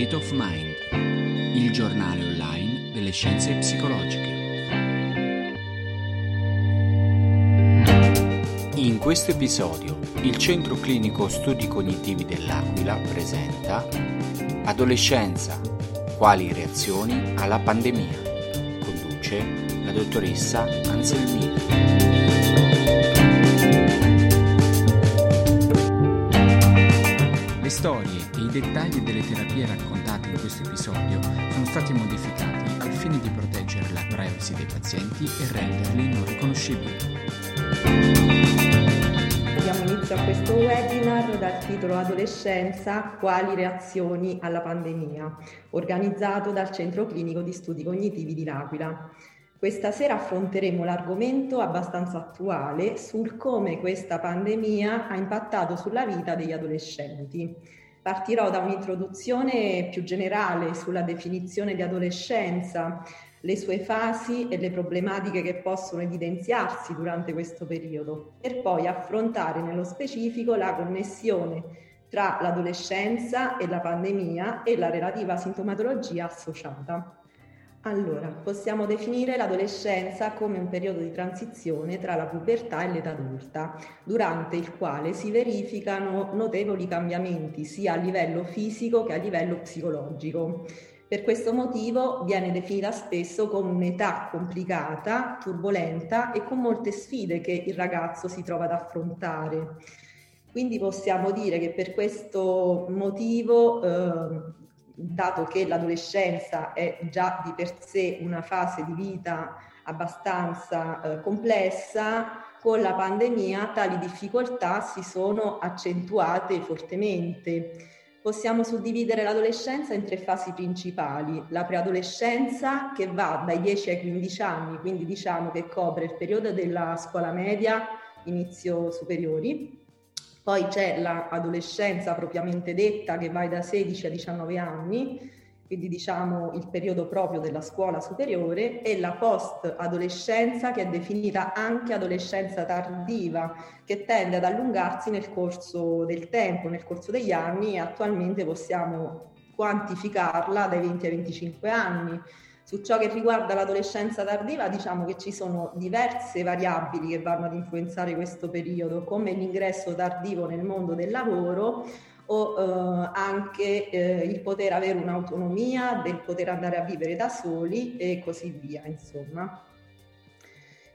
State of Mind, il giornale online delle scienze psicologiche. In questo episodio il Centro Clinico Studi Cognitivi dell'Aquila presenta Adolescenza, quali reazioni alla pandemia? Conduce la dottoressa Anselmini. Storie e i dettagli delle terapie raccontate in questo episodio sono stati modificati al fine di proteggere la privacy dei pazienti e renderli non riconoscibili. Diamo inizio a questo webinar dal titolo Adolescenza, quali reazioni alla pandemia, organizzato dal Centro Clinico di Studi Cognitivi di L'Aquila. Questa sera affronteremo l'argomento abbastanza attuale sul come questa pandemia ha impattato sulla vita degli adolescenti. Partirò da un'introduzione più generale sulla definizione di adolescenza, le sue fasi e le problematiche che possono evidenziarsi durante questo periodo, per poi affrontare nello specifico la connessione tra l'adolescenza e la pandemia e la relativa sintomatologia associata. Allora, possiamo definire l'adolescenza come un periodo di transizione tra la pubertà e l'età adulta, durante il quale si verificano notevoli cambiamenti sia a livello fisico che a livello psicologico. Per questo motivo viene definita spesso come un'età complicata, turbolenta e con molte sfide che il ragazzo si trova ad affrontare. Quindi possiamo dire che per questo motivo eh, dato che l'adolescenza è già di per sé una fase di vita abbastanza eh, complessa, con la pandemia tali difficoltà si sono accentuate fortemente. Possiamo suddividere l'adolescenza in tre fasi principali. La preadolescenza che va dai 10 ai 15 anni, quindi diciamo che copre il periodo della scuola media, inizio superiori, poi c'è l'adolescenza propriamente detta che va da 16 a 19 anni, quindi diciamo il periodo proprio della scuola superiore, e la post-adolescenza che è definita anche adolescenza tardiva, che tende ad allungarsi nel corso del tempo, nel corso degli anni e attualmente possiamo quantificarla dai 20 ai 25 anni su ciò che riguarda l'adolescenza tardiva diciamo che ci sono diverse variabili che vanno ad influenzare questo periodo, come l'ingresso tardivo nel mondo del lavoro o eh, anche eh, il poter avere un'autonomia, del poter andare a vivere da soli e così via, insomma.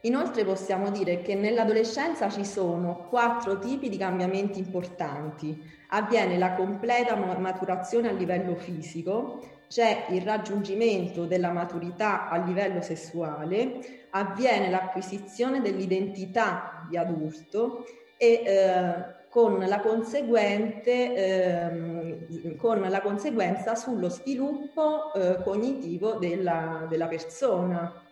Inoltre possiamo dire che nell'adolescenza ci sono quattro tipi di cambiamenti importanti. Avviene la completa maturazione a livello fisico, c'è il raggiungimento della maturità a livello sessuale, avviene l'acquisizione dell'identità di adulto e eh, con, la eh, con la conseguenza sullo sviluppo eh, cognitivo della, della persona.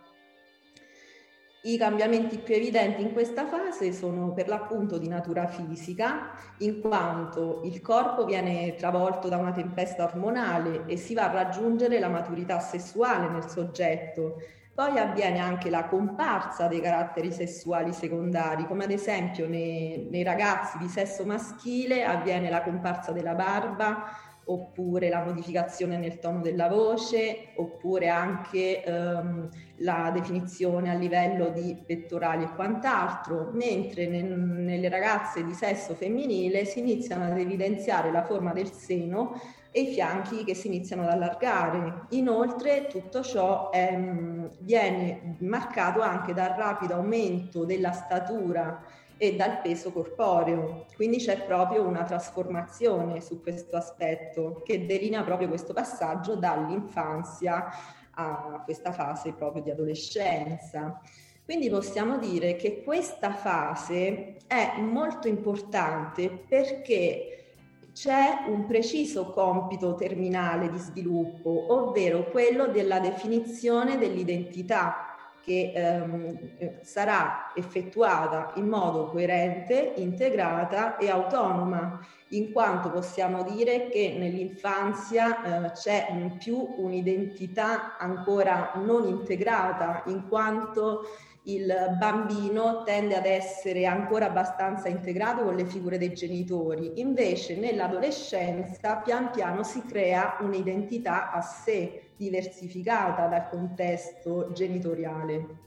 I cambiamenti più evidenti in questa fase sono per l'appunto di natura fisica, in quanto il corpo viene travolto da una tempesta ormonale e si va a raggiungere la maturità sessuale nel soggetto. Poi avviene anche la comparsa dei caratteri sessuali secondari, come ad esempio nei, nei ragazzi di sesso maschile avviene la comparsa della barba, oppure la modificazione nel tono della voce, oppure anche ehm, la definizione a livello di pettorali e quant'altro, mentre nel, nelle ragazze di sesso femminile si iniziano ad evidenziare la forma del seno e i fianchi che si iniziano ad allargare. Inoltre tutto ciò ehm, viene marcato anche dal rapido aumento della statura e dal peso corporeo. Quindi c'è proprio una trasformazione su questo aspetto che delinea proprio questo passaggio dall'infanzia a questa fase proprio di adolescenza. Quindi possiamo dire che questa fase è molto importante perché c'è un preciso compito terminale di sviluppo, ovvero quello della definizione dell'identità che ehm, sarà effettuata in modo coerente, integrata e autonoma, in quanto possiamo dire che nell'infanzia eh, c'è più un'identità ancora non integrata, in quanto il bambino tende ad essere ancora abbastanza integrato con le figure dei genitori, invece nell'adolescenza pian piano si crea un'identità a sé, diversificata dal contesto genitoriale.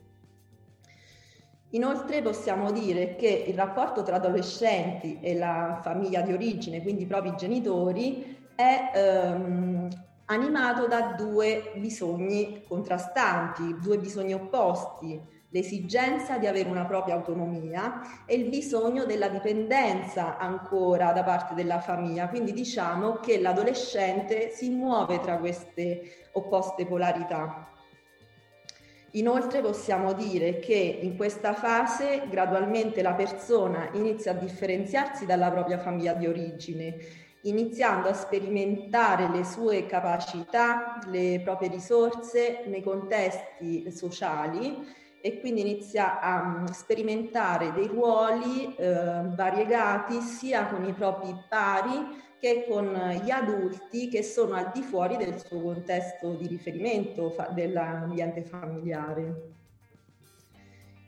Inoltre possiamo dire che il rapporto tra adolescenti e la famiglia di origine, quindi i propri genitori, è ehm, animato da due bisogni contrastanti, due bisogni opposti, l'esigenza di avere una propria autonomia e il bisogno della dipendenza ancora da parte della famiglia. Quindi diciamo che l'adolescente si muove tra queste opposte polarità. Inoltre possiamo dire che in questa fase gradualmente la persona inizia a differenziarsi dalla propria famiglia di origine, iniziando a sperimentare le sue capacità, le proprie risorse nei contesti sociali e quindi inizia a mm, sperimentare dei ruoli eh, variegati sia con i propri pari che con gli adulti che sono al di fuori del suo contesto di riferimento fa- dell'ambiente familiare.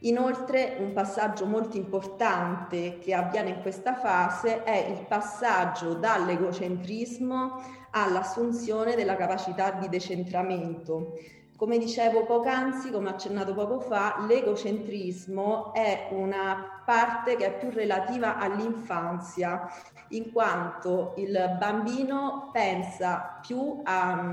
Inoltre un passaggio molto importante che avviene in questa fase è il passaggio dall'egocentrismo all'assunzione della capacità di decentramento. Come dicevo poc'anzi, come accennato poco fa, l'egocentrismo è una parte che è più relativa all'infanzia, in quanto il bambino pensa più a,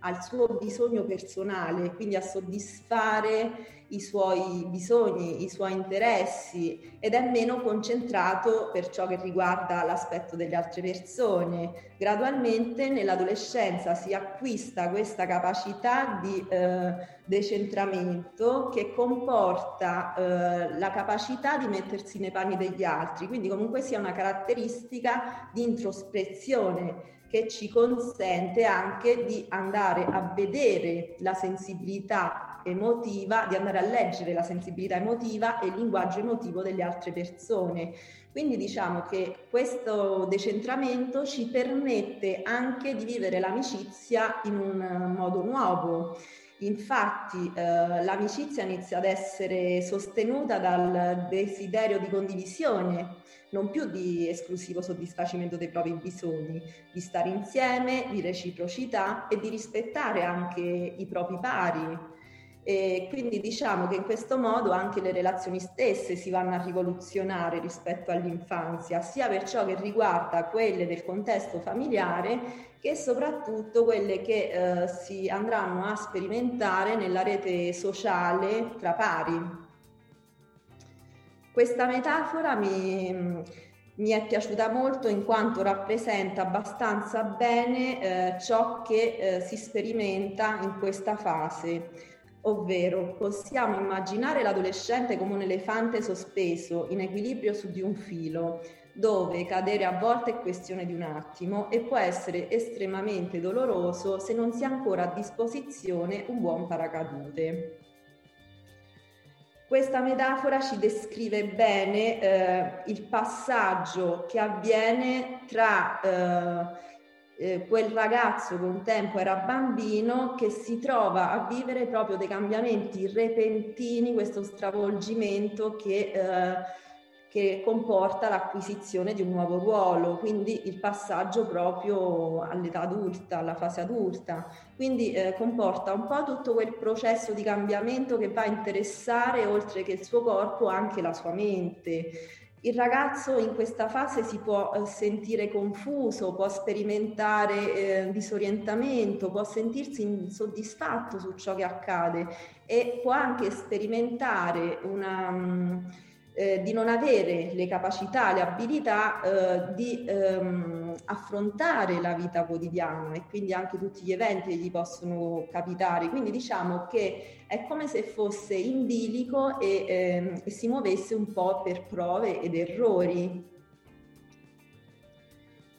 al suo bisogno personale, quindi a soddisfare i suoi bisogni, i suoi interessi ed è meno concentrato per ciò che riguarda l'aspetto delle altre persone. Gradualmente nell'adolescenza si acquista questa capacità di eh, decentramento che comporta eh, la capacità di mettersi nei panni degli altri, quindi comunque sia una caratteristica di introspezione che ci consente anche di andare a vedere la sensibilità emotiva, di andare a leggere la sensibilità emotiva e il linguaggio emotivo delle altre persone. Quindi diciamo che questo decentramento ci permette anche di vivere l'amicizia in un modo nuovo. Infatti eh, l'amicizia inizia ad essere sostenuta dal desiderio di condivisione, non più di esclusivo soddisfacimento dei propri bisogni, di stare insieme, di reciprocità e di rispettare anche i propri pari e quindi diciamo che in questo modo anche le relazioni stesse si vanno a rivoluzionare rispetto all'infanzia, sia per ciò che riguarda quelle del contesto familiare che soprattutto quelle che eh, si andranno a sperimentare nella rete sociale tra pari. Questa metafora mi, mi è piaciuta molto in quanto rappresenta abbastanza bene eh, ciò che eh, si sperimenta in questa fase ovvero possiamo immaginare l'adolescente come un elefante sospeso in equilibrio su di un filo, dove cadere a volte è questione di un attimo e può essere estremamente doloroso se non si ha ancora a disposizione un buon paracadute. Questa metafora ci descrive bene eh, il passaggio che avviene tra eh, eh, quel ragazzo che un tempo era bambino che si trova a vivere proprio dei cambiamenti repentini, questo stravolgimento che, eh, che comporta l'acquisizione di un nuovo ruolo, quindi il passaggio proprio all'età adulta, alla fase adulta. Quindi eh, comporta un po' tutto quel processo di cambiamento che va a interessare, oltre che il suo corpo, anche la sua mente. Il ragazzo in questa fase si può eh, sentire confuso, può sperimentare eh, disorientamento, può sentirsi insoddisfatto su ciò che accade e può anche sperimentare una... Mh, eh, di non avere le capacità, le abilità eh, di ehm, affrontare la vita quotidiana e quindi anche tutti gli eventi che gli possono capitare. Quindi diciamo che è come se fosse in bilico e, ehm, e si muovesse un po' per prove ed errori.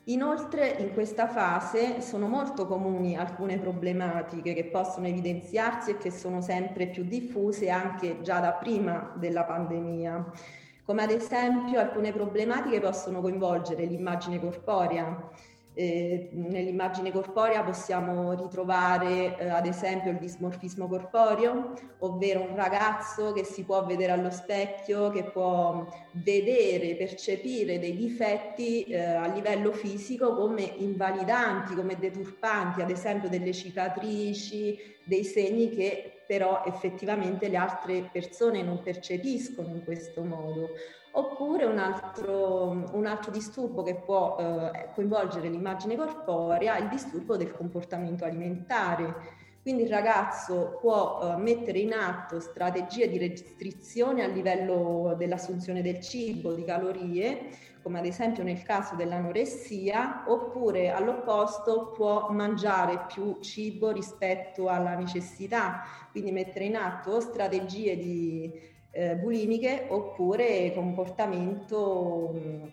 Inoltre in questa fase sono molto comuni alcune problematiche che possono evidenziarsi e che sono sempre più diffuse anche già da prima della pandemia, come ad esempio alcune problematiche possono coinvolgere l'immagine corporea, Nell'immagine corporea possiamo ritrovare eh, ad esempio il dismorfismo corporeo, ovvero un ragazzo che si può vedere allo specchio, che può vedere, percepire dei difetti eh, a livello fisico come invalidanti, come deturpanti, ad esempio delle cicatrici, dei segni che però effettivamente le altre persone non percepiscono in questo modo. Oppure un altro, un altro disturbo che può eh, coinvolgere l'immagine corporea è il disturbo del comportamento alimentare. Quindi il ragazzo può uh, mettere in atto strategie di restrizione a livello dell'assunzione del cibo, di calorie, come ad esempio nel caso dell'anoressia, oppure all'opposto può mangiare più cibo rispetto alla necessità, quindi mettere in atto strategie di, eh, bulimiche oppure comportamento mh,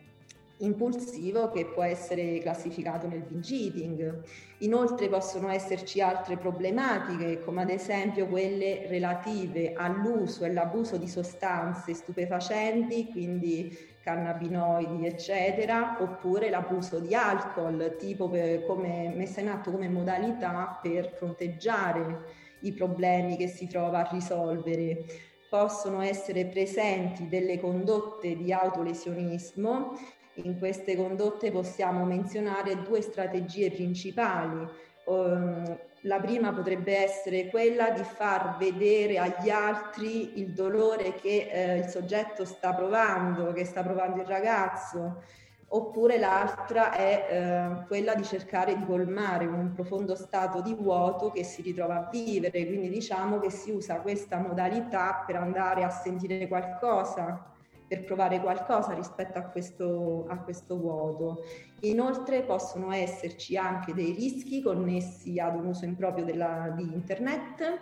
impulsivo che può essere classificato nel binge eating. Inoltre possono esserci altre problematiche come ad esempio quelle relative all'uso e all'abuso di sostanze stupefacenti, quindi cannabinoidi eccetera, oppure l'abuso di alcol, tipo per, come messa in atto come modalità per fronteggiare i problemi che si trova a risolvere possono essere presenti delle condotte di autolesionismo in queste condotte possiamo menzionare due strategie principali. Um, la prima potrebbe essere quella di far vedere agli altri il dolore che eh, il soggetto sta provando, che sta provando il ragazzo, oppure l'altra è eh, quella di cercare di colmare un profondo stato di vuoto che si ritrova a vivere, quindi diciamo che si usa questa modalità per andare a sentire qualcosa per provare qualcosa rispetto a questo, a questo vuoto. Inoltre possono esserci anche dei rischi connessi ad un uso improprio della, di internet,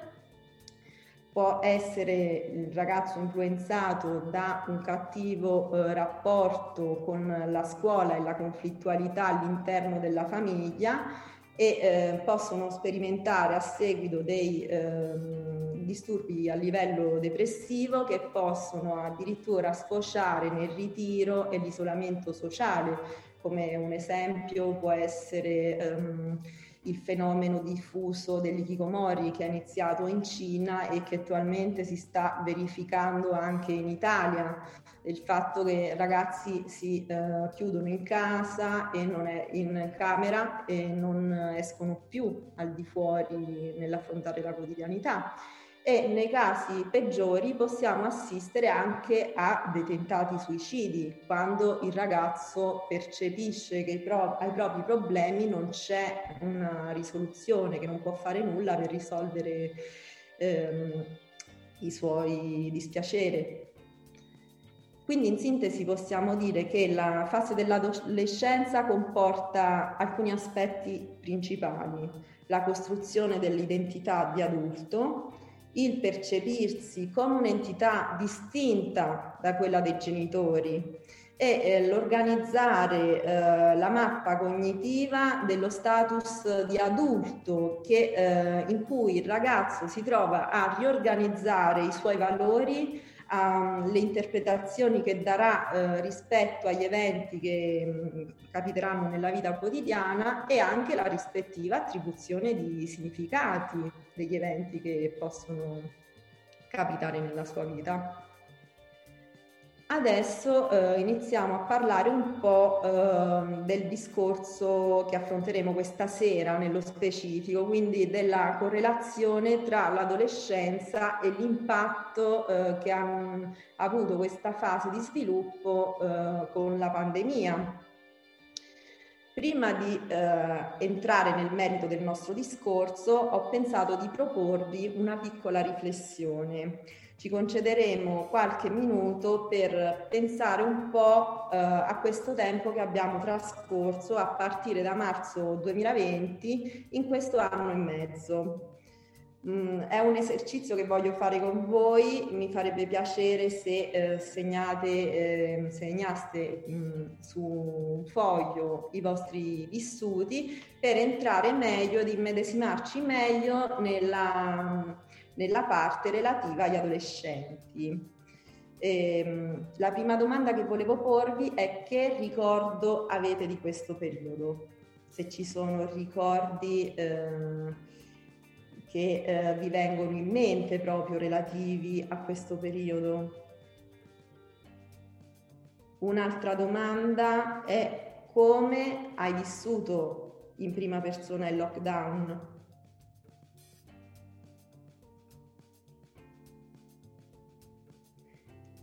può essere il ragazzo influenzato da un cattivo eh, rapporto con la scuola e la conflittualità all'interno della famiglia e eh, possono sperimentare a seguito dei eh, disturbi a livello depressivo che possono addirittura sfociare nel ritiro e l'isolamento sociale, come un esempio può essere um, il fenomeno diffuso dell'ikikomori che è iniziato in Cina e che attualmente si sta verificando anche in Italia, il fatto che ragazzi si uh, chiudono in casa e non è in camera e non escono più al di fuori nell'affrontare la quotidianità e nei casi peggiori possiamo assistere anche a dei tentati suicidi, quando il ragazzo percepisce che pro- ai propri problemi non c'è una risoluzione, che non può fare nulla per risolvere ehm, i suoi dispiaceri. Quindi in sintesi possiamo dire che la fase dell'adolescenza comporta alcuni aspetti principali, la costruzione dell'identità di adulto, il percepirsi come un'entità distinta da quella dei genitori e eh, l'organizzare eh, la mappa cognitiva dello status di adulto che, eh, in cui il ragazzo si trova a riorganizzare i suoi valori alle interpretazioni che darà eh, rispetto agli eventi che mh, capiteranno nella vita quotidiana e anche la rispettiva attribuzione di significati degli eventi che possono capitare nella sua vita. Adesso eh, iniziamo a parlare un po' eh, del discorso che affronteremo questa sera nello specifico, quindi della correlazione tra l'adolescenza e l'impatto eh, che ha avuto questa fase di sviluppo eh, con la pandemia. Prima di eh, entrare nel merito del nostro discorso, ho pensato di proporvi una piccola riflessione ci concederemo qualche minuto per pensare un po' eh, a questo tempo che abbiamo trascorso a partire da marzo 2020 in questo anno e mezzo. Mm, è un esercizio che voglio fare con voi, mi farebbe piacere se eh, segnate, eh, segnaste mh, mm, su un foglio i vostri vissuti per entrare meglio ed immedesimarci meglio nella nella parte relativa agli adolescenti. Ehm, la prima domanda che volevo porvi è che ricordo avete di questo periodo? se ci sono ricordi eh, che eh, vi vengono in mente proprio relativi a questo periodo. Un'altra domanda è come hai vissuto in prima persona il lockdown?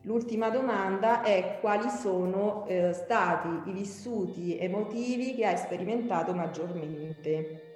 L'ultima domanda è quali sono eh, stati i vissuti emotivi che hai sperimentato maggiormente.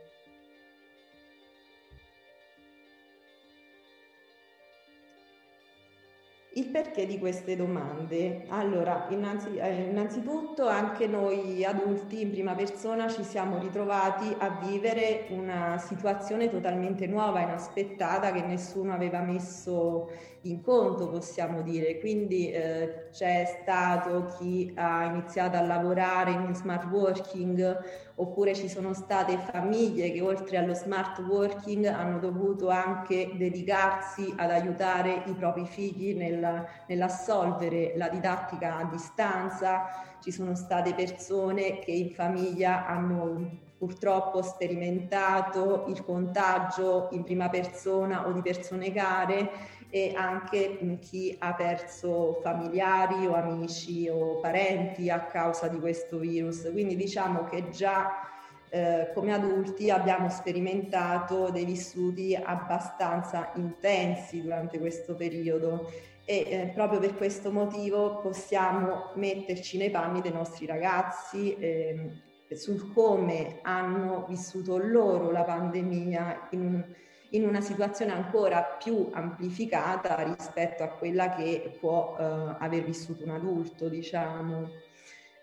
Il perché di queste domande? Allora, innanzi, eh, innanzitutto anche noi adulti in prima persona ci siamo ritrovati a vivere una situazione totalmente nuova, inaspettata, che nessuno aveva messo in conto, possiamo dire. Quindi eh, c'è stato chi ha iniziato a lavorare in smart working oppure ci sono state famiglie che oltre allo smart working hanno dovuto anche dedicarsi ad aiutare i propri figli nel, nell'assolvere la didattica a distanza, ci sono state persone che in famiglia hanno purtroppo sperimentato il contagio in prima persona o di persone care e anche chi ha perso familiari o amici o parenti a causa di questo virus. Quindi diciamo che già eh, come adulti abbiamo sperimentato dei vissuti abbastanza intensi durante questo periodo e eh, proprio per questo motivo possiamo metterci nei panni dei nostri ragazzi eh, sul come hanno vissuto loro la pandemia in in una situazione ancora più amplificata rispetto a quella che può eh, aver vissuto un adulto, diciamo.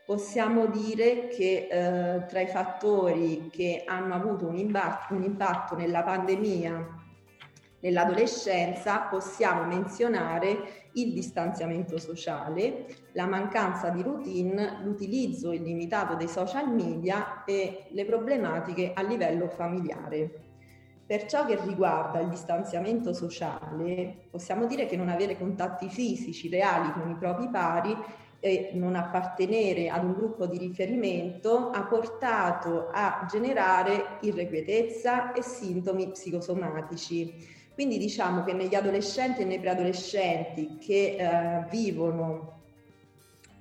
Possiamo dire che eh, tra i fattori che hanno avuto un impatto, un impatto nella pandemia nell'adolescenza possiamo menzionare il distanziamento sociale, la mancanza di routine, l'utilizzo illimitato dei social media e le problematiche a livello familiare. Per ciò che riguarda il distanziamento sociale, possiamo dire che non avere contatti fisici reali con i propri pari e non appartenere ad un gruppo di riferimento ha portato a generare irrequietezza e sintomi psicosomatici. Quindi diciamo che negli adolescenti e nei preadolescenti che eh, vivono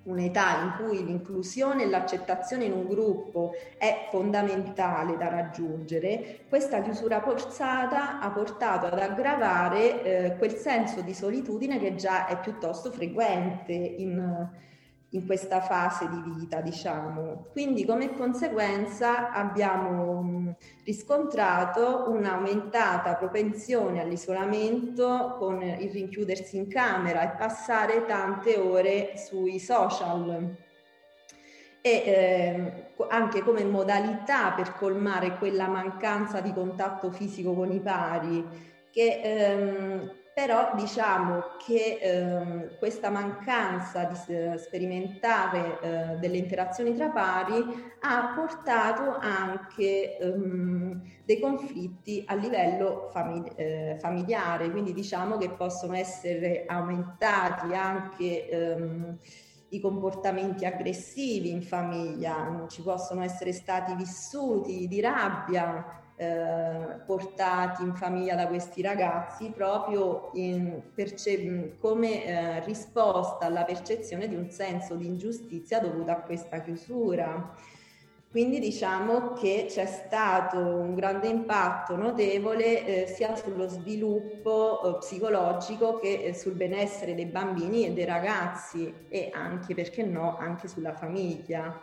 un'età in cui l'inclusione e l'accettazione in un gruppo è fondamentale da raggiungere, questa chiusura forzata ha portato ad aggravare eh, quel senso di solitudine che già è piuttosto frequente in, in questa fase di vita, diciamo. Quindi come conseguenza abbiamo riscontrato un'aumentata propensione all'isolamento con il rinchiudersi in camera e passare tante ore sui social e eh, anche come modalità per colmare quella mancanza di contatto fisico con i pari che ehm, però diciamo che ehm, questa mancanza di eh, sperimentare eh, delle interazioni tra pari ha portato anche ehm, dei conflitti a livello famig- eh, familiare, quindi diciamo che possono essere aumentati anche ehm, i comportamenti aggressivi in famiglia, ci possono essere stati vissuti di rabbia, eh, portati in famiglia da questi ragazzi proprio perce- come eh, risposta alla percezione di un senso di ingiustizia dovuta a questa chiusura. Quindi diciamo che c'è stato un grande impatto notevole eh, sia sullo sviluppo eh, psicologico che eh, sul benessere dei bambini e dei ragazzi e anche, perché no, anche sulla famiglia.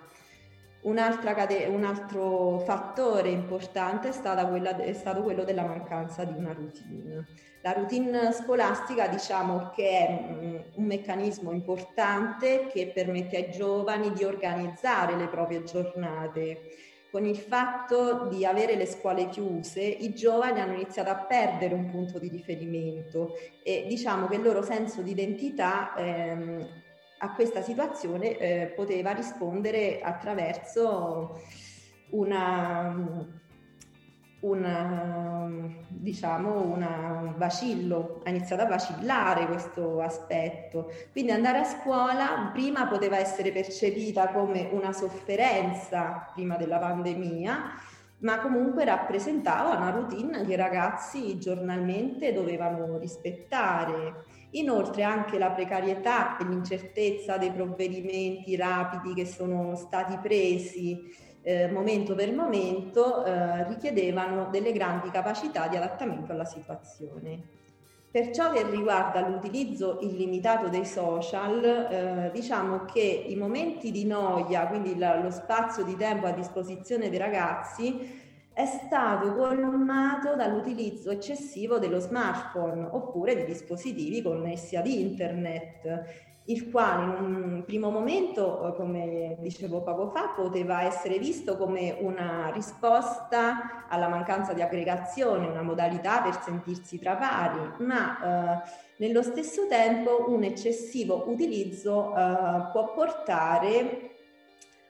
Cade- un altro fattore importante è, quella, è, stato quello della mancanza di una routine. La routine scolastica diciamo che è un meccanismo importante che permette ai giovani di organizzare le proprie giornate. Con il fatto di avere le scuole chiuse, i giovani hanno iniziato a perdere un punto di riferimento e diciamo che il loro senso di identità ehm, a questa situazione eh, poteva rispondere attraverso una, una, diciamo un vacillo, ha iniziato a vacillare questo aspetto. Quindi andare a scuola prima poteva essere percepita come una sofferenza prima della pandemia, ma comunque rappresentava una routine che i ragazzi giornalmente dovevano rispettare. Inoltre anche la precarietà e l'incertezza dei provvedimenti rapidi che sono stati presi eh, momento per momento eh, richiedevano delle grandi capacità di adattamento alla situazione. Per ciò che riguarda l'utilizzo illimitato dei social, eh, diciamo che i momenti di noia, quindi la, lo spazio di tempo a disposizione dei ragazzi, è stato colmato dall'utilizzo eccessivo dello smartphone oppure di dispositivi connessi ad internet il quale in un primo momento, eh, come dicevo poco fa, poteva essere visto come una risposta alla mancanza di aggregazione, una modalità per sentirsi tra pari, ma eh, nello stesso tempo un eccessivo utilizzo eh, può portare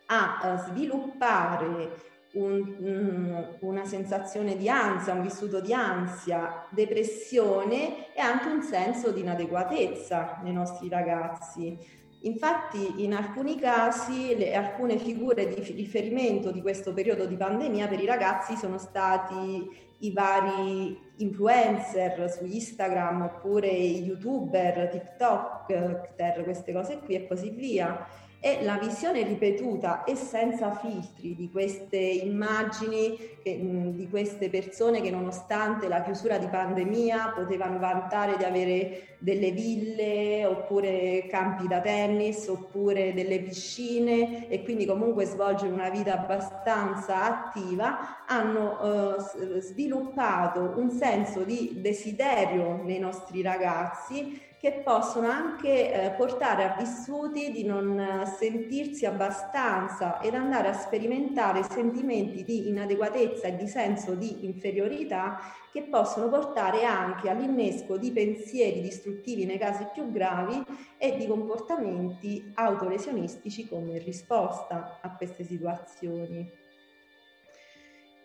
a, eh, sviluppare un, una sensazione di ansia, un vissuto di ansia, depressione e anche un senso di inadeguatezza nei nostri ragazzi. Infatti in alcuni casi le, alcune figure di riferimento di questo periodo di pandemia per i ragazzi sono stati i vari influencer su Instagram oppure i youtuber, TikTok, queste cose qui e così via e la visione ripetuta e senza filtri di queste immagini, di queste persone che nonostante la chiusura di pandemia potevano vantare di avere delle ville oppure campi da tennis oppure delle piscine e quindi comunque svolgere una vita abbastanza attiva, hanno eh, sviluppato un senso di desiderio nei nostri ragazzi che possono anche eh, portare a vissuti di non sentirsi abbastanza ed andare a sperimentare sentimenti di inadeguatezza e di senso di inferiorità che possono portare anche all'innesco di pensieri distruttivi nei casi più gravi e di comportamenti autolesionistici come risposta a queste situazioni.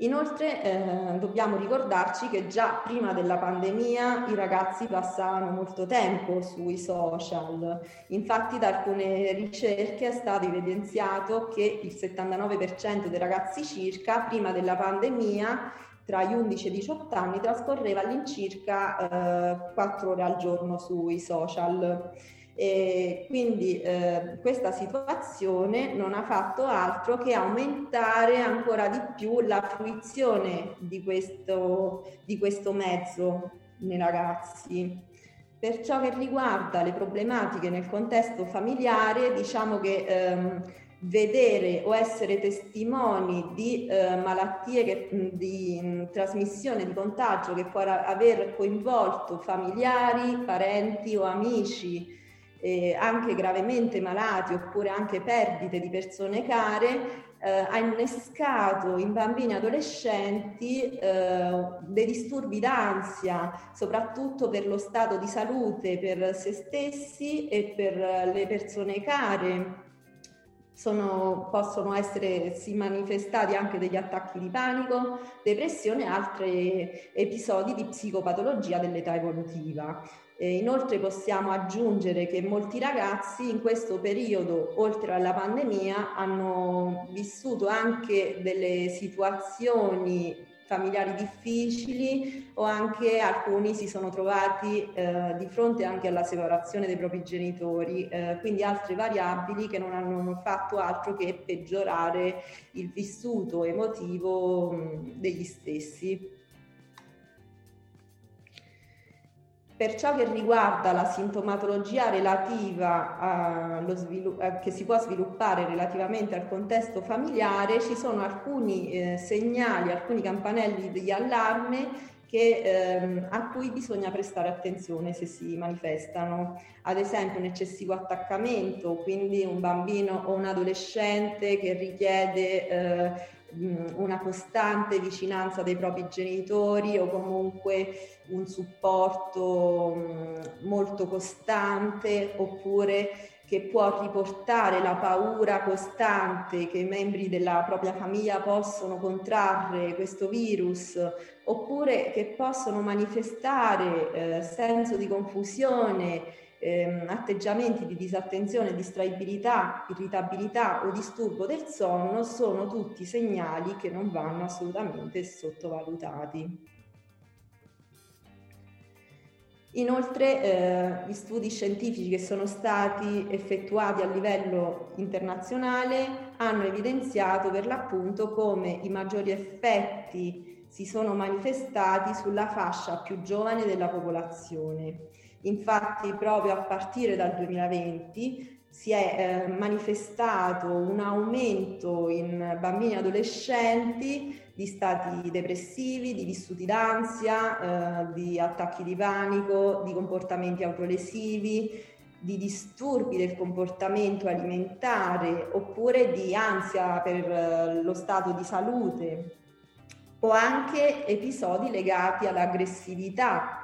Inoltre eh, dobbiamo ricordarci che già prima della pandemia i ragazzi passavano molto tempo sui social. Infatti da alcune ricerche è stato evidenziato che il 79% dei ragazzi circa prima della pandemia tra gli 11 e i 18 anni trascorreva all'incirca eh, 4 ore al giorno sui social. E quindi eh, questa situazione non ha fatto altro che aumentare ancora di più la fruizione di questo, di questo mezzo nei ragazzi. Per ciò che riguarda le problematiche nel contesto familiare, diciamo che ehm, vedere o essere testimoni di eh, malattie che, di mh, trasmissione, di contagio che può aver coinvolto familiari, parenti o amici eh, anche gravemente malati oppure anche perdite di persone care, eh, ha innescato in bambini e adolescenti eh, dei disturbi d'ansia, soprattutto per lo stato di salute, per se stessi e per le persone care. Sono, possono essere si manifestati anche degli attacchi di panico, depressione e altri episodi di psicopatologia dell'età evolutiva. Eh, inoltre possiamo aggiungere che molti ragazzi in questo periodo, oltre alla pandemia, hanno vissuto anche delle situazioni familiari difficili o anche alcuni si sono trovati eh, di fronte anche alla separazione dei propri genitori, eh, quindi altre variabili che non hanno fatto altro che peggiorare il vissuto emotivo mh, degli stessi. Per ciò che riguarda la sintomatologia relativa svilu- che si può sviluppare relativamente al contesto familiare, ci sono alcuni eh, segnali, alcuni campanelli di allarme che, ehm, a cui bisogna prestare attenzione se si manifestano. Ad esempio un eccessivo attaccamento, quindi un bambino o un adolescente che richiede eh, una costante vicinanza dei propri genitori o comunque un supporto molto costante oppure che può riportare la paura costante che i membri della propria famiglia possono contrarre questo virus oppure che possono manifestare eh, senso di confusione, eh, atteggiamenti di disattenzione, distraibilità, irritabilità o disturbo del sonno sono tutti segnali che non vanno assolutamente sottovalutati. Inoltre eh, gli studi scientifici che sono stati effettuati a livello internazionale hanno evidenziato per l'appunto come i maggiori effetti si sono manifestati sulla fascia più giovane della popolazione. Infatti proprio a partire dal 2020 si è eh, manifestato un aumento in bambini e adolescenti di stati depressivi, di vissuti d'ansia, eh, di attacchi di panico, di comportamenti autolesivi, di disturbi del comportamento alimentare oppure di ansia per eh, lo stato di salute o anche episodi legati all'aggressività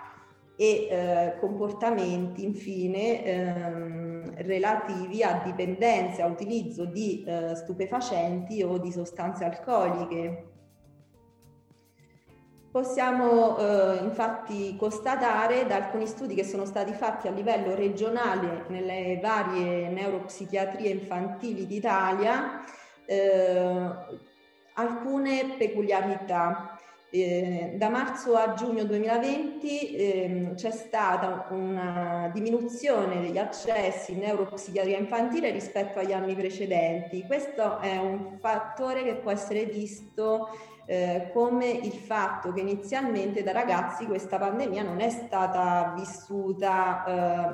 e eh, comportamenti infine ehm, relativi a dipendenze, a utilizzo di eh, stupefacenti o di sostanze alcoliche. Possiamo eh, infatti constatare da alcuni studi che sono stati fatti a livello regionale nelle varie neuropsichiatrie infantili d'Italia eh, alcune peculiarità. Eh, da marzo a giugno 2020 eh, c'è stata una diminuzione degli accessi in neuropsichiatria infantile rispetto agli anni precedenti. Questo è un fattore che può essere visto eh, come il fatto che inizialmente da ragazzi questa pandemia non è stata vissuta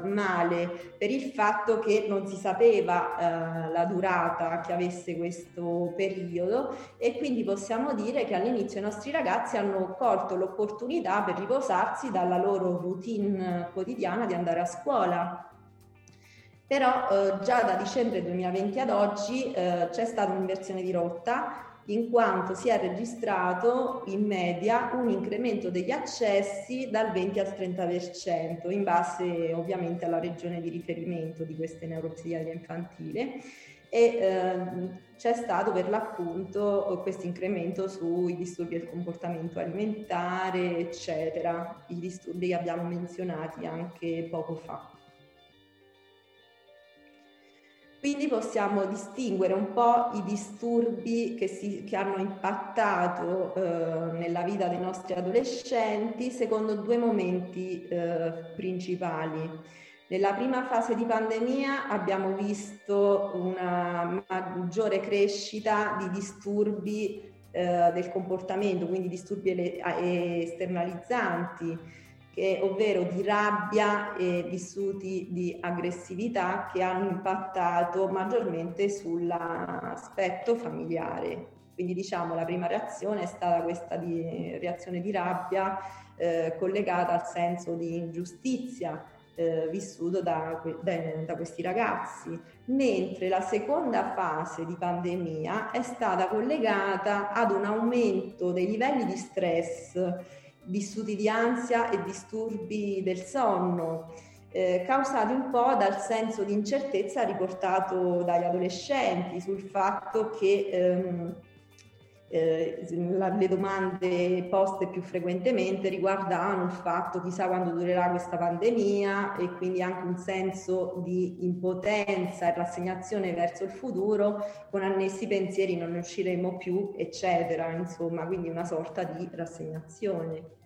eh, male per il fatto che non si sapeva eh, la durata che avesse questo periodo e quindi possiamo dire che all'inizio i nostri ragazzi hanno colto l'opportunità per riposarsi dalla loro routine quotidiana di andare a scuola. Però eh, già da dicembre 2020 ad oggi eh, c'è stata un'inversione di rotta in quanto si è registrato in media un incremento degli accessi dal 20 al 30%, in base ovviamente alla regione di riferimento di queste neuropsichiatrie infantili e eh, c'è stato per l'appunto questo incremento sui disturbi del comportamento alimentare, eccetera, i disturbi che abbiamo menzionati anche poco fa. Quindi possiamo distinguere un po' i disturbi che, si, che hanno impattato eh, nella vita dei nostri adolescenti secondo due momenti eh, principali. Nella prima fase di pandemia abbiamo visto una maggiore crescita di disturbi eh, del comportamento, quindi disturbi esternalizzanti, che, ovvero di rabbia e vissuti di aggressività che hanno impattato maggiormente sull'aspetto familiare. Quindi diciamo la prima reazione è stata questa di, reazione di rabbia eh, collegata al senso di ingiustizia eh, vissuto da, da, da, questi ragazzi, mentre la seconda fase di pandemia è stata collegata ad un aumento dei livelli di stress vissuti di ansia e disturbi del sonno, eh, causati un po' dal senso di incertezza riportato dagli adolescenti sul fatto che ehm, eh, le domande poste più frequentemente riguardavano il fatto chissà quando durerà questa pandemia e quindi anche un senso di impotenza e rassegnazione verso il futuro. Con annessi pensieri non ne usciremo più eccetera. Insomma quindi una sorta di rassegnazione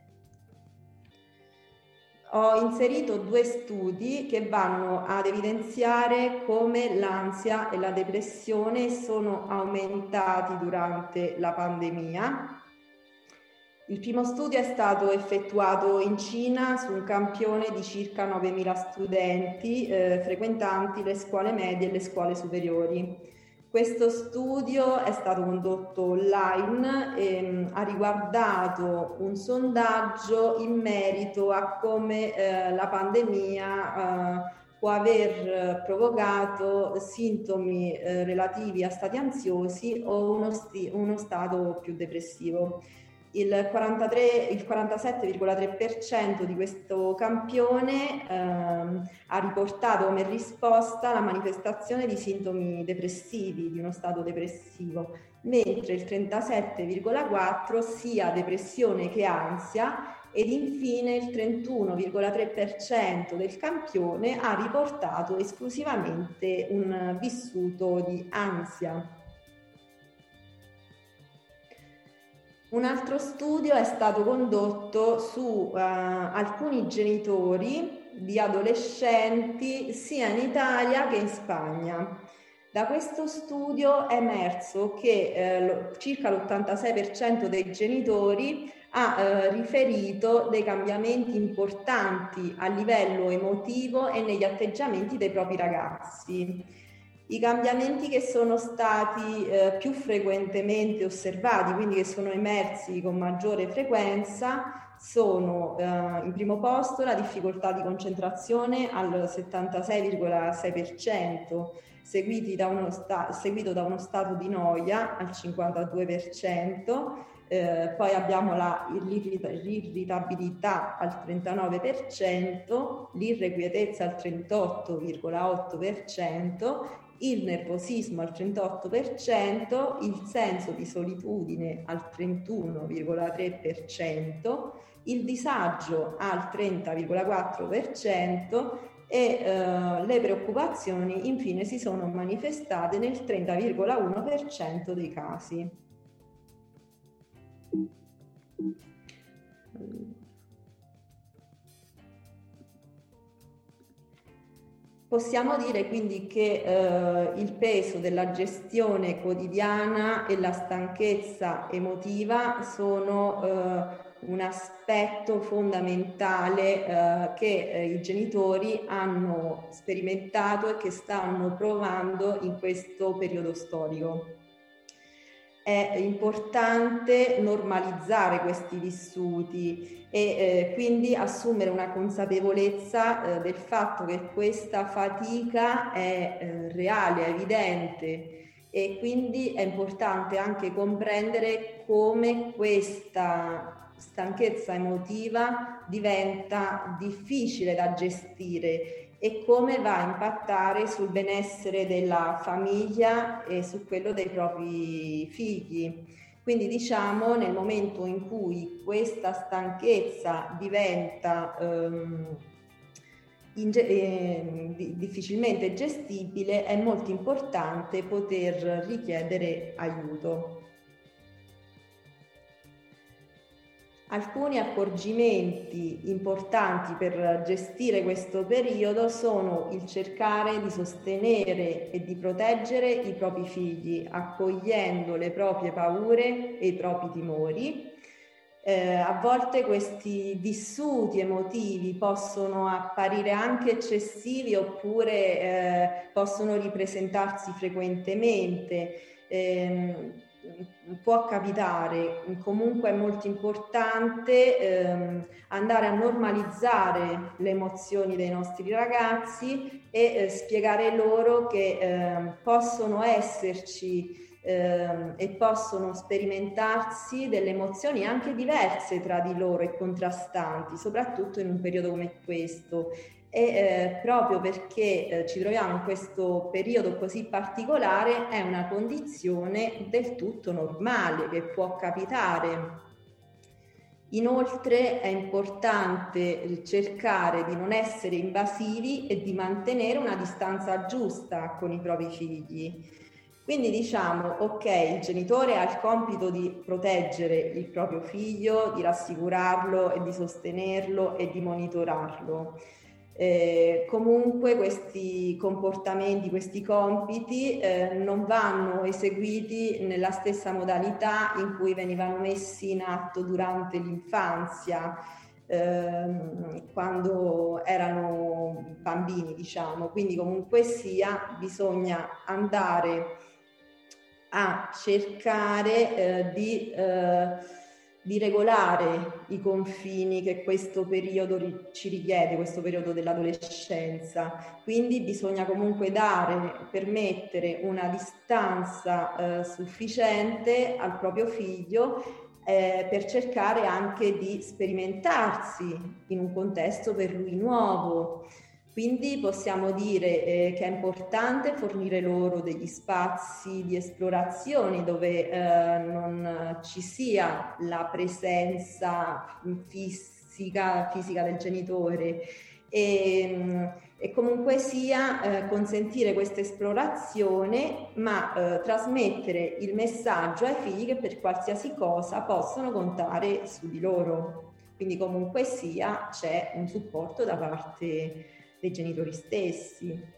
ho inserito due studi che vanno ad evidenziare come l'ansia e la depressione sono aumentati durante la pandemia. Il primo studio è stato effettuato in Cina su un campione di circa 9.000 studenti eh, frequentanti le scuole medie e le scuole superiori. Questo studio è stato condotto online e mm, ha riguardato un sondaggio in merito a come eh, la pandemia eh, può aver provocato sintomi eh, relativi a stati ansiosi o uno, sti- uno stato più depressivo. Il, 43, il 47,3% di questo campione ehm, ha riportato come risposta la manifestazione di sintomi depressivi, di uno stato depressivo, mentre il 37,4% sia depressione che ansia ed infine il 31,3% del campione ha riportato esclusivamente un vissuto di ansia. Un altro studio è stato condotto su uh, alcuni genitori di adolescenti sia in Italia che in Spagna. Da questo studio è emerso che eh, circa l'86% dei genitori ha eh, riferito dei cambiamenti importanti a livello emotivo e negli atteggiamenti dei propri ragazzi. I cambiamenti che sono stati eh, più frequentemente osservati, quindi che sono emersi con maggiore frequenza, sono eh, in primo posto la difficoltà di concentrazione al 76,6%, da sta- seguito da uno stato di noia al 52%, eh, poi abbiamo la, l'irritabilità al 39%, l'irrequietezza al 38,8% il nervosismo al 38%, il senso di solitudine al 31,3%, il disagio al 30,4% e eh, le preoccupazioni infine si sono manifestate nel 30,1% dei casi. Possiamo dire quindi che eh, il peso della gestione quotidiana e la stanchezza emotiva sono eh, un aspetto fondamentale eh, che eh, i genitori hanno sperimentato e che stanno provando in questo periodo storico è importante normalizzare questi vissuti e eh, quindi assumere una consapevolezza eh, del fatto che questa fatica è eh, reale, è evidente e quindi è importante anche comprendere come questa stanchezza emotiva diventa difficile da gestire e come va a impattare sul benessere della famiglia e su quello dei propri figli. Quindi diciamo nel momento in cui questa stanchezza diventa ehm, inge- eh, difficilmente gestibile è molto importante poter richiedere aiuto. Alcuni accorgimenti importanti per gestire questo periodo sono il cercare di sostenere e di proteggere i propri figli, accogliendo le proprie paure e i propri timori. Eh, a volte questi vissuti emotivi possono apparire anche eccessivi oppure eh, possono ripresentarsi frequentemente. Eh, può capitare, comunque è molto importante ehm, andare a normalizzare le emozioni dei nostri ragazzi e eh, spiegare loro che eh, possono esserci eh, e possono sperimentarsi delle emozioni anche diverse tra di loro e contrastanti, soprattutto in un periodo come questo e eh, proprio perché eh, ci troviamo in questo periodo così particolare è una condizione del tutto normale che può capitare. Inoltre è importante cercare di non essere invasivi e di mantenere una distanza giusta con i propri figli. Quindi diciamo, ok, il genitore ha il compito di proteggere il proprio figlio, di rassicurarlo e di sostenerlo e di monitorarlo eh, comunque questi comportamenti, questi compiti eh, non vanno eseguiti nella stessa modalità in cui venivano messi in atto durante l'infanzia, ehm, quando erano bambini, diciamo. Quindi comunque sia bisogna andare a cercare eh, di eh, di regolare i confini che questo periodo ci richiede, questo periodo dell'adolescenza. Quindi bisogna comunque dare, permettere una distanza eh, sufficiente al proprio figlio eh, per cercare anche di sperimentarsi in un contesto per lui nuovo. Quindi possiamo dire eh, che è importante fornire loro degli spazi di esplorazione dove eh, non ci sia la presenza fisica, fisica del genitore e, e comunque sia eh, consentire questa esplorazione ma eh, trasmettere il messaggio ai figli che per qualsiasi cosa possono contare su di loro. Quindi comunque sia c'è un supporto da parte dei genitori stessi.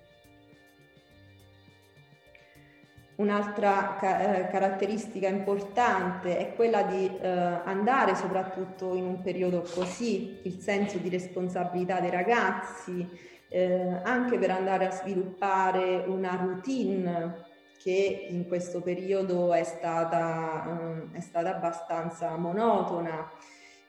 Un'altra ca- eh, caratteristica importante è quella di eh, andare soprattutto in un periodo così, il senso di responsabilità dei ragazzi, eh, anche per andare a sviluppare una routine che in questo periodo è stata, eh, è stata abbastanza monotona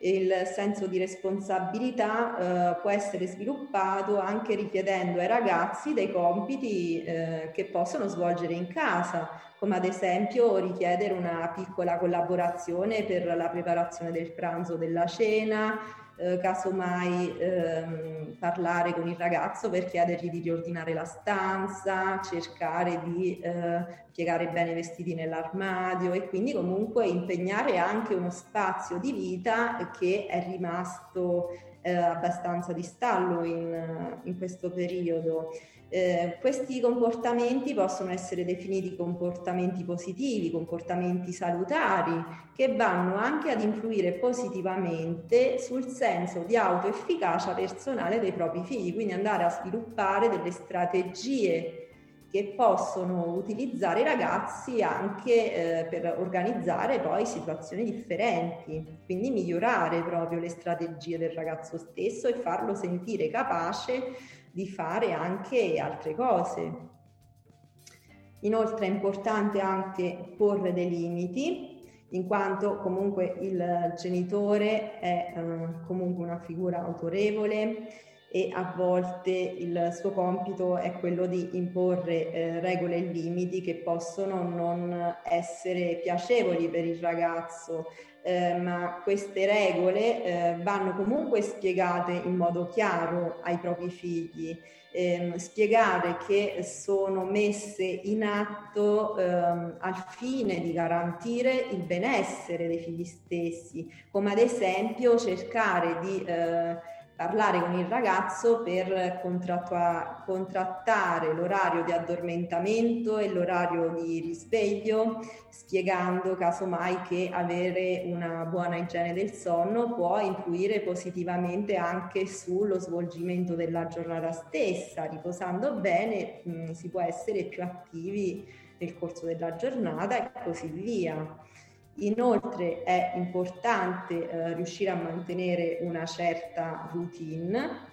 il senso di responsabilità eh, può essere sviluppato anche richiedendo ai ragazzi dei compiti eh, che possono svolgere in casa, come ad esempio richiedere una piccola collaborazione per la preparazione del pranzo della cena, eh, casomai ehm, parlare con il ragazzo per chiedergli di riordinare la stanza, cercare di eh, piegare bene i vestiti nell'armadio e quindi comunque impegnare anche uno spazio di vita che è rimasto eh, abbastanza di stallo in, in questo periodo. Eh, questi comportamenti possono essere definiti comportamenti positivi, comportamenti salutari, che vanno anche ad influire positivamente sul senso di autoefficacia personale dei propri figli, quindi andare a sviluppare delle strategie che possono utilizzare i ragazzi anche eh, per organizzare poi situazioni differenti, quindi migliorare proprio le strategie del ragazzo stesso e farlo sentire capace di fare anche altre cose. Inoltre è importante anche porre dei limiti, in quanto comunque il genitore è eh, comunque una figura autorevole e a volte il suo compito è quello di imporre eh, regole e limiti che possono non essere piacevoli per il ragazzo, eh, ma queste regole eh, vanno comunque spiegate in modo chiaro ai propri figli. Eh, spiegare che sono messe in atto ehm, al fine di garantire il benessere dei figli stessi, come ad esempio cercare di eh, parlare con il ragazzo per contrattare l'orario di addormentamento e l'orario di risveglio, spiegando casomai che avere una buona igiene del sonno può influire positivamente anche sullo svolgimento della giornata stessa. Riposando bene mh, mm, si può essere più attivi nel corso della giornata e così via. Inoltre è importante eh, riuscire a mantenere una certa routine,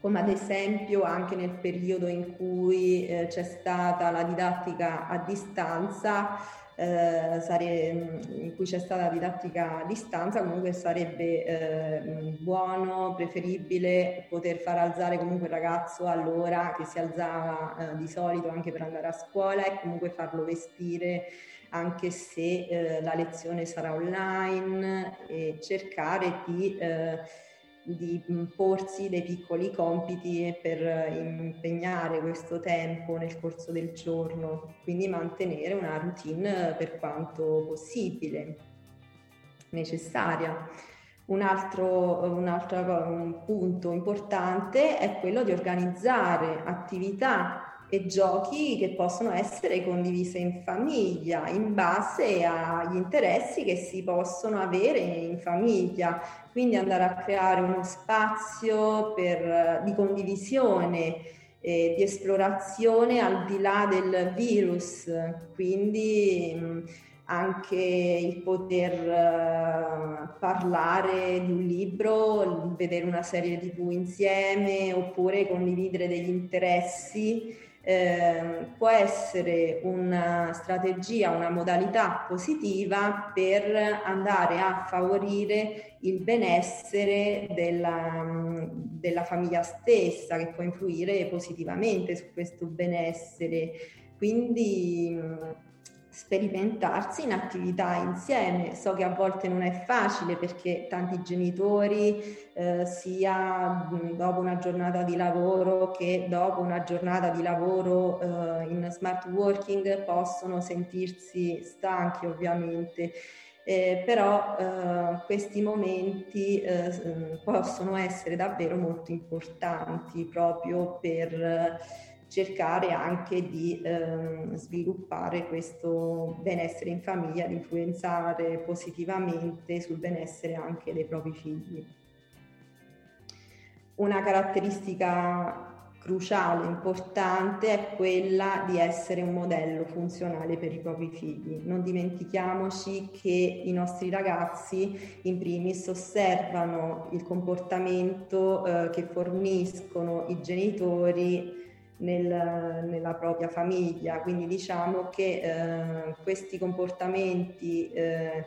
come ad esempio anche nel periodo in cui eh, c'è stata la didattica a distanza, eh, sare- in cui c'è stata la didattica a distanza, comunque sarebbe eh, buono, preferibile poter far alzare comunque il ragazzo all'ora che si alzava eh, di solito anche per andare a scuola e comunque farlo vestire anche se eh, la lezione sarà online e cercare di, eh, di porsi dei piccoli compiti per impegnare questo tempo nel corso del giorno, quindi mantenere una routine per quanto possibile, necessaria. Un altro, un altro un punto importante è quello di organizzare attività e giochi che possono essere condivise in famiglia in base agli interessi che si possono avere in famiglia. Quindi andare a creare uno spazio per, di condivisione, eh, di esplorazione al di là del virus. Quindi mh, anche il poter uh, parlare di un libro, vedere una serie tv insieme oppure condividere degli interessi eh, può essere una strategia, una modalità positiva per andare a favorire il benessere della, della famiglia stessa, che può influire positivamente su questo benessere. Quindi sperimentarsi in attività insieme. So che a volte non è facile perché tanti genitori, eh, sia dopo una giornata di lavoro che dopo una giornata di lavoro eh, in smart working, possono sentirsi stanchi ovviamente. Eh, però eh, questi momenti eh, possono essere davvero molto importanti proprio per cercare anche di eh, sviluppare questo benessere in famiglia, di influenzare positivamente sul benessere anche dei propri figli. Una caratteristica cruciale, importante, è quella di essere un modello funzionale per i propri figli. Non dimentichiamoci che i nostri ragazzi in primis osservano il comportamento eh, che forniscono i genitori nel, nella propria famiglia. Quindi diciamo che eh, questi comportamenti eh,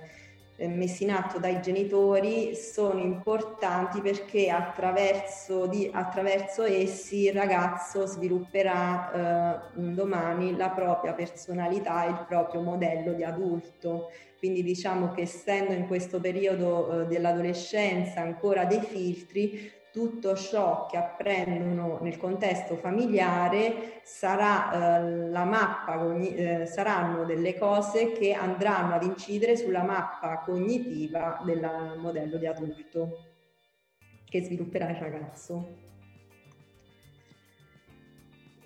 messi in atto dai genitori sono importanti perché attraverso, di, attraverso essi il ragazzo svilupperà eh, un domani la propria personalità, il proprio modello di adulto. Quindi diciamo che essendo in questo periodo eh, dell'adolescenza ancora dei filtri, tutto ciò che apprendono nel contesto familiare sarà eh, la mappa, eh, saranno delle cose che andranno ad incidere sulla mappa cognitiva del modello di adulto che svilupperà il ragazzo.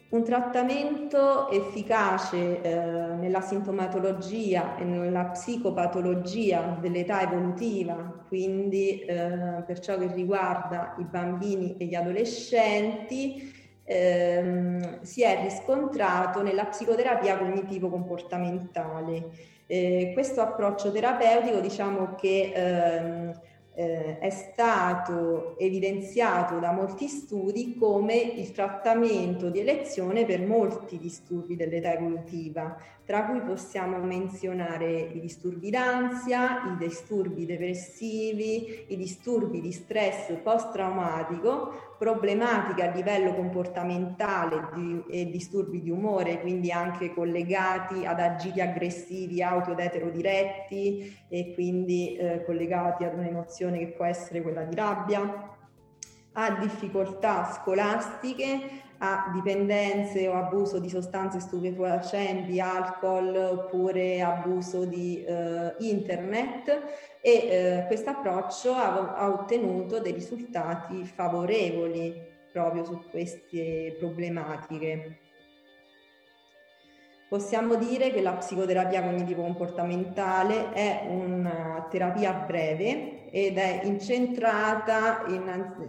Un trattamento efficace eh, nella sintomatologia e nella psicopatologia dell'età evolutiva, quindi eh, per ciò che riguarda i bambini e gli adolescenti, ehm, si è riscontrato nella psicoterapia cognitivo-comportamentale. Eh, questo approccio terapeutico diciamo che ehm, eh, è stato evidenziato da molti studi come il trattamento di elezione per molti disturbi dell'età evolutiva, tra cui possiamo menzionare i disturbi d'ansia, i disturbi depressivi, i disturbi di stress post-traumatico, problematiche a livello comportamentale di, e disturbi di umore, quindi anche collegati ad agili aggressivi auto ed e quindi eh, collegati ad un'emozione che può essere quella di rabbia, a difficoltà scolastiche, a dipendenze o abuso di sostanze stupefacenti, alcol oppure abuso di eh, internet e eh, questo approccio ha, ha ottenuto dei risultati favorevoli proprio su queste problematiche. Possiamo dire che la psicoterapia cognitivo-comportamentale è una terapia breve ed è incentrata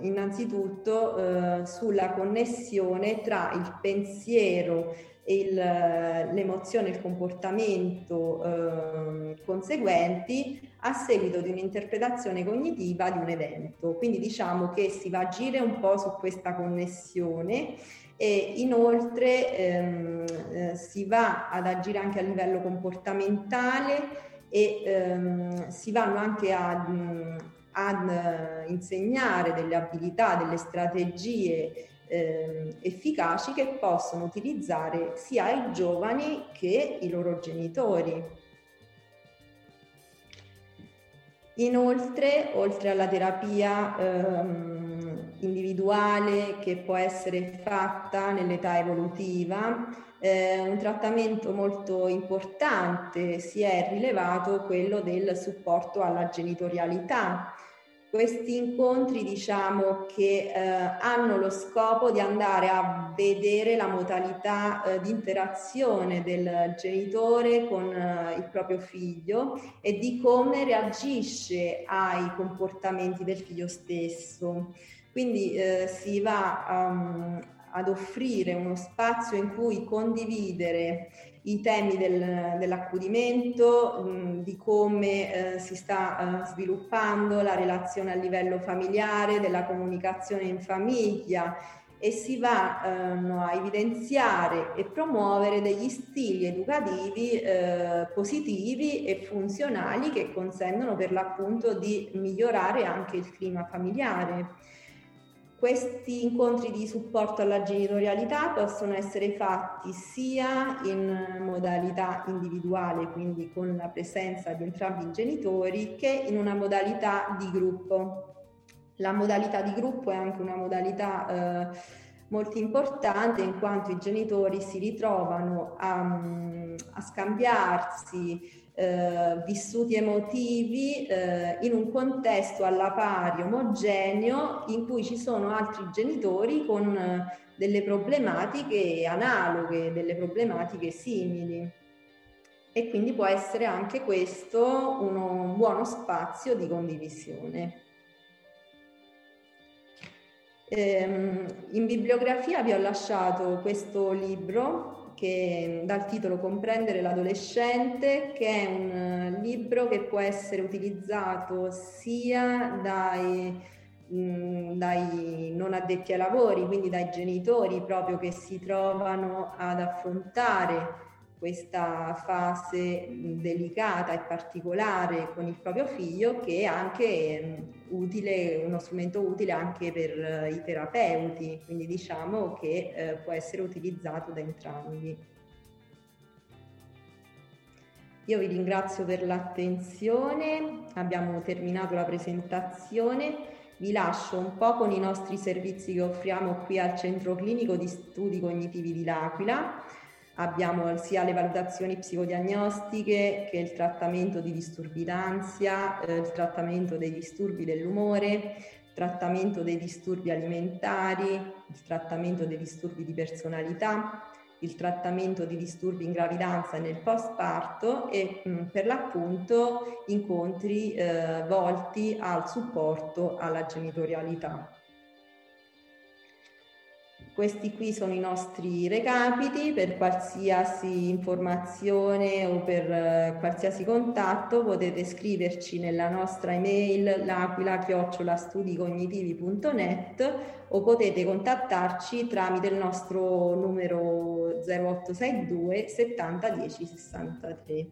innanzitutto eh, sulla connessione tra il pensiero il, l'emozione e il comportamento eh, conseguenti a seguito di un'interpretazione cognitiva di un evento. Quindi diciamo che si va a agire un po' su questa connessione e inoltre ehm, eh, si va ad agire anche a livello comportamentale e ehm, si vanno anche ad, ad eh, insegnare delle abilità, delle strategie eh, efficaci che possono utilizzare sia i giovani che i loro genitori. Inoltre, oltre alla terapia ehm, individuale che può essere fatta nell'età evolutiva, eh, un trattamento molto importante si è rilevato quello del supporto alla genitorialità questi incontri diciamo che eh, hanno lo scopo di andare a vedere la modalità eh, di interazione del genitore con eh, il proprio figlio e di come reagisce ai comportamenti del figlio stesso. Quindi eh, si va um, ad offrire uno spazio in cui condividere i temi del, dell'accudimento, mh, di come eh, si sta eh, sviluppando la relazione a livello familiare, della comunicazione in famiglia e si vanno a evidenziare e promuovere degli stili educativi eh, positivi e funzionali che consentono per l'appunto di migliorare anche il clima familiare. Questi incontri di supporto alla genitorialità possono essere fatti sia in modalità individuale, quindi con la presenza di entrambi i genitori, che in una modalità di gruppo. La modalità di gruppo è anche una modalità eh, molto importante in quanto i genitori si ritrovano a, a scambiarsi eh, vissuti emotivi eh, in un contesto alla pari omogeneo in cui ci sono altri genitori con eh, delle problematiche analoghe, delle problematiche simili. E quindi può essere anche questo uno buono spazio di condivisione. Ehm, in bibliografia vi ho lasciato questo libro che dal titolo Comprendere l'adolescente, che è un eh, libro che può essere utilizzato sia dai, dai non addetti ai lavori, quindi dai genitori proprio che si trovano ad affrontare questa fase delicata e particolare con il proprio figlio che è anche utile, uno strumento utile anche per eh, i terapeuti, quindi diciamo che eh, può essere utilizzato da entrambi. Io vi ringrazio per l'attenzione, abbiamo terminato la presentazione, vi lascio un po' con i nostri servizi che offriamo qui al Centro Clinico di Studi Cognitivi di L'Aquila Abbiamo sia le valutazioni psicodiagnostiche che il trattamento di disturbi d'ansia, eh, il trattamento dei disturbi dell'umore, il trattamento dei disturbi alimentari, il trattamento dei disturbi di personalità, il trattamento di disturbi in gravidanza e nel postparto e mh, per l'appunto incontri eh, volti al supporto alla genitorialità. Questi qui sono i nostri recapiti, per qualsiasi informazione o per eh, qualsiasi contatto potete scriverci nella nostra email l'aquila-studicognitivi.net o potete contattarci tramite il nostro numero 0862 70 10 63.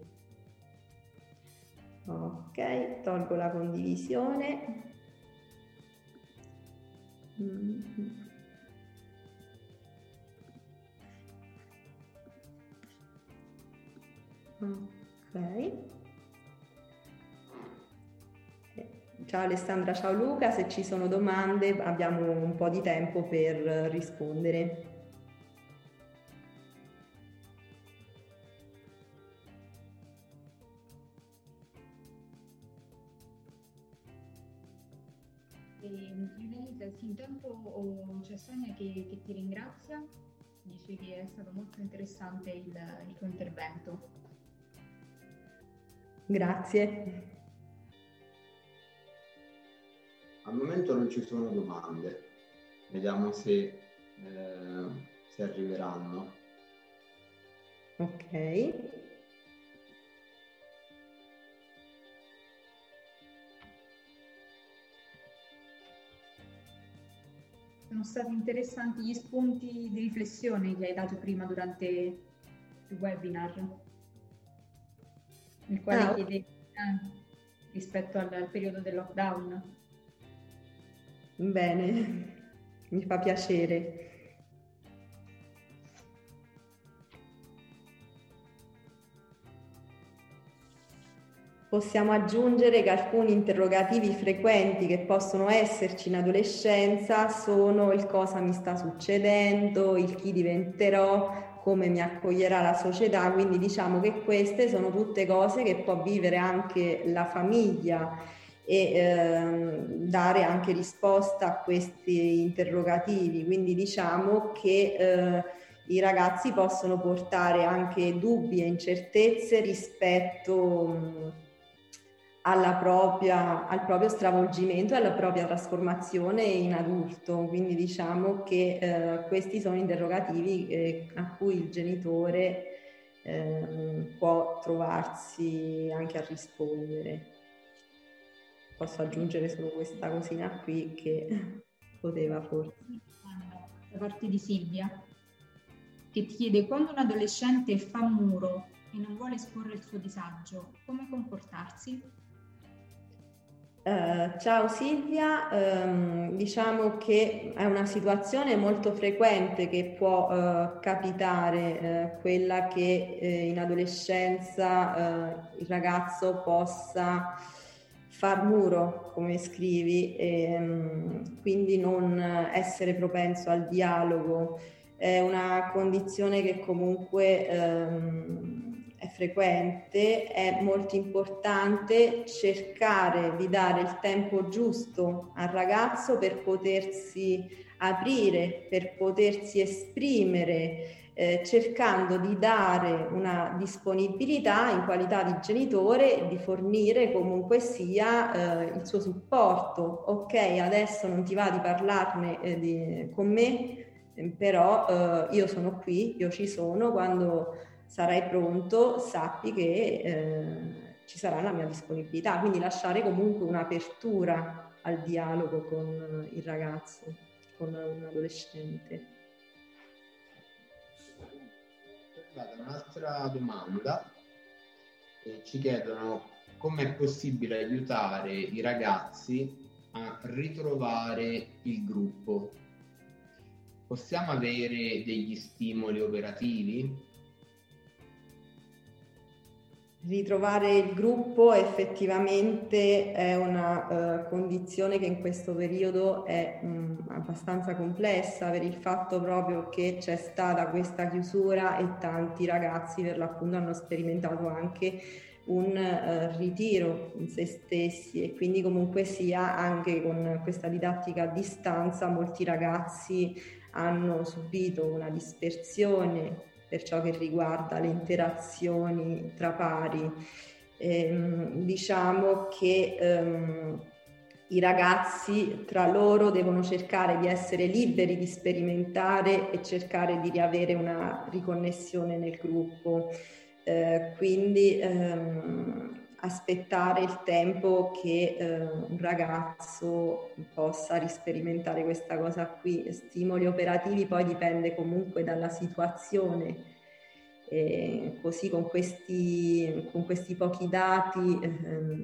Ok, tolgo la condivisione. Mm-hmm. Ok. Ciao Alessandra, ciao Luca, se ci sono domande abbiamo un po' di tempo per rispondere. Ehm, sì, intanto c'è Sonia che, che, ti ringrazia, dice che è stato molto interessante il, il tuo intervento. Grazie. Al momento non ci sono domande, vediamo se, eh, se arriveranno. Ok. Sono stati interessanti gli spunti di riflessione che hai dato prima durante il webinar nel quale ah, chiedevi eh, rispetto al, al periodo del lockdown. Bene, mi fa piacere. Possiamo aggiungere che alcuni interrogativi frequenti che possono esserci in adolescenza sono il cosa mi sta succedendo, il chi diventerò, come mi accoglierà la società, quindi diciamo che queste sono tutte cose che può vivere anche la famiglia e eh, dare anche risposta a questi interrogativi, quindi diciamo che eh, i ragazzi possono portare anche dubbi e incertezze rispetto propria, al proprio stravolgimento e alla propria trasformazione in adulto. Quindi diciamo che eh, questi sono interrogativi eh, a cui il genitore eh, può trovarsi anche a rispondere. Posso aggiungere solo questa cosina qui che poteva forse. da parte di Silvia, che ti chiede quando un adolescente fa muro e non vuole esporre il suo disagio, come comportarsi? Uh, ciao Silvia, um, diciamo che è una situazione molto frequente che può uh, capitare, uh, quella che in adolescenza il ragazzo possa far muro, come scrivi, e, um, quindi non essere propenso al dialogo. È una condizione che comunque ehm, è frequente, è molto importante cercare di dare il tempo giusto al ragazzo per potersi aprire, per potersi esprimere, eh, cercando di dare una disponibilità in qualità di genitore e di fornire comunque sia eh, il suo supporto. Ok, adesso non ti va di parlarne eh, di, con me, però eh, io sono qui, io ci sono quando sarai pronto, sappi che eh, ci sarà la mia disponibilità, quindi lasciare comunque un'apertura al dialogo con il ragazzo, con un adolescente. Un'altra domanda, eh, ci chiedono come è possibile aiutare i ragazzi a ritrovare il gruppo. Possiamo avere degli stimoli operativi? Ritrovare il gruppo effettivamente è una uh, condizione che in questo periodo è mh, abbastanza complessa per il fatto proprio che c'è stata questa chiusura e tanti ragazzi per l'appunto hanno sperimentato anche un uh, ritiro in se stessi e quindi comunque sia anche con questa didattica a distanza molti ragazzi hanno subito una dispersione per ciò che riguarda le interazioni tra pari. Ehm, diciamo che ehm, i ragazzi tra loro devono cercare di essere liberi di sperimentare e cercare di riavere una riconnessione nel gruppo. Eh, quindi ehm, aspettare il tempo che eh, un ragazzo possa risperimentare questa cosa qui. Stimoli operativi poi dipende comunque dalla situazione. E così con questi, con questi pochi dati eh,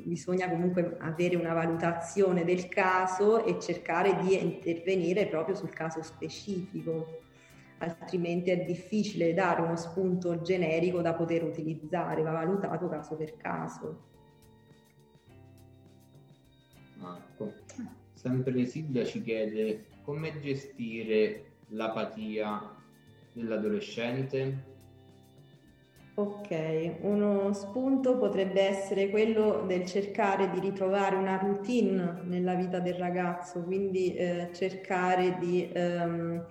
bisogna comunque avere una valutazione del caso e cercare di intervenire proprio sul caso specifico altrimenti è difficile dare uno spunto generico da poter utilizzare, va valutato caso per caso. Marco, sempre Silvia ci chiede come gestire l'apatia dell'adolescente? Ok, uno spunto potrebbe essere quello del cercare di ritrovare una routine nella vita del ragazzo, quindi eh, cercare di... Ehm,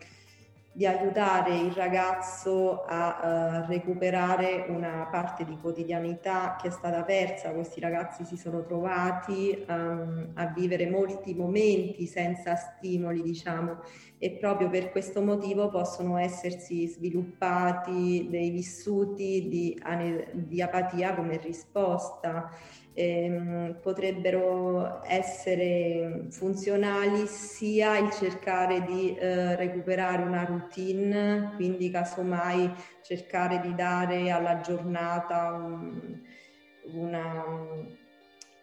di aiutare il ragazzo a uh, recuperare una parte di quotidianità che è stata persa. Questi ragazzi si sono trovati um, a vivere molti momenti senza stimoli, diciamo, e proprio per questo motivo possono essersi sviluppati dei vissuti di, di apatia come risposta. Ehm, potrebbero essere funzionali sia il cercare di eh, recuperare una routine, quindi casomai cercare di dare alla giornata un, una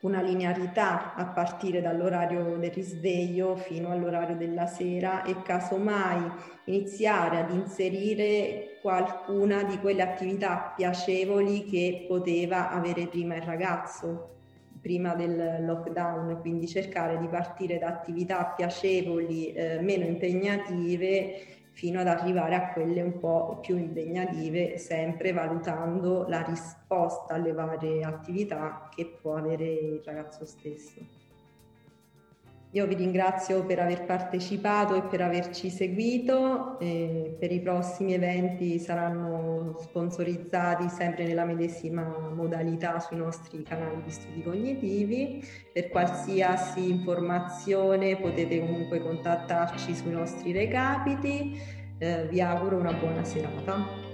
una linearità a partire dall'orario del risveglio fino all'orario della sera e casomai iniziare ad inserire qualcuna di quelle attività piacevoli che poteva avere prima il ragazzo prima del lockdown, quindi cercare di partire da attività piacevoli, eh, meno impegnative fino ad arrivare a quelle un po' più impegnative, sempre valutando la risposta alle varie attività che può avere il ragazzo stesso. Io vi ringrazio per aver partecipato e per averci seguito. E per i prossimi eventi saranno sponsorizzati sempre nella medesima modalità sui nostri canali di studi cognitivi. Per qualsiasi informazione potete comunque contattarci sui nostri recapiti. Eh, vi auguro una buona serata.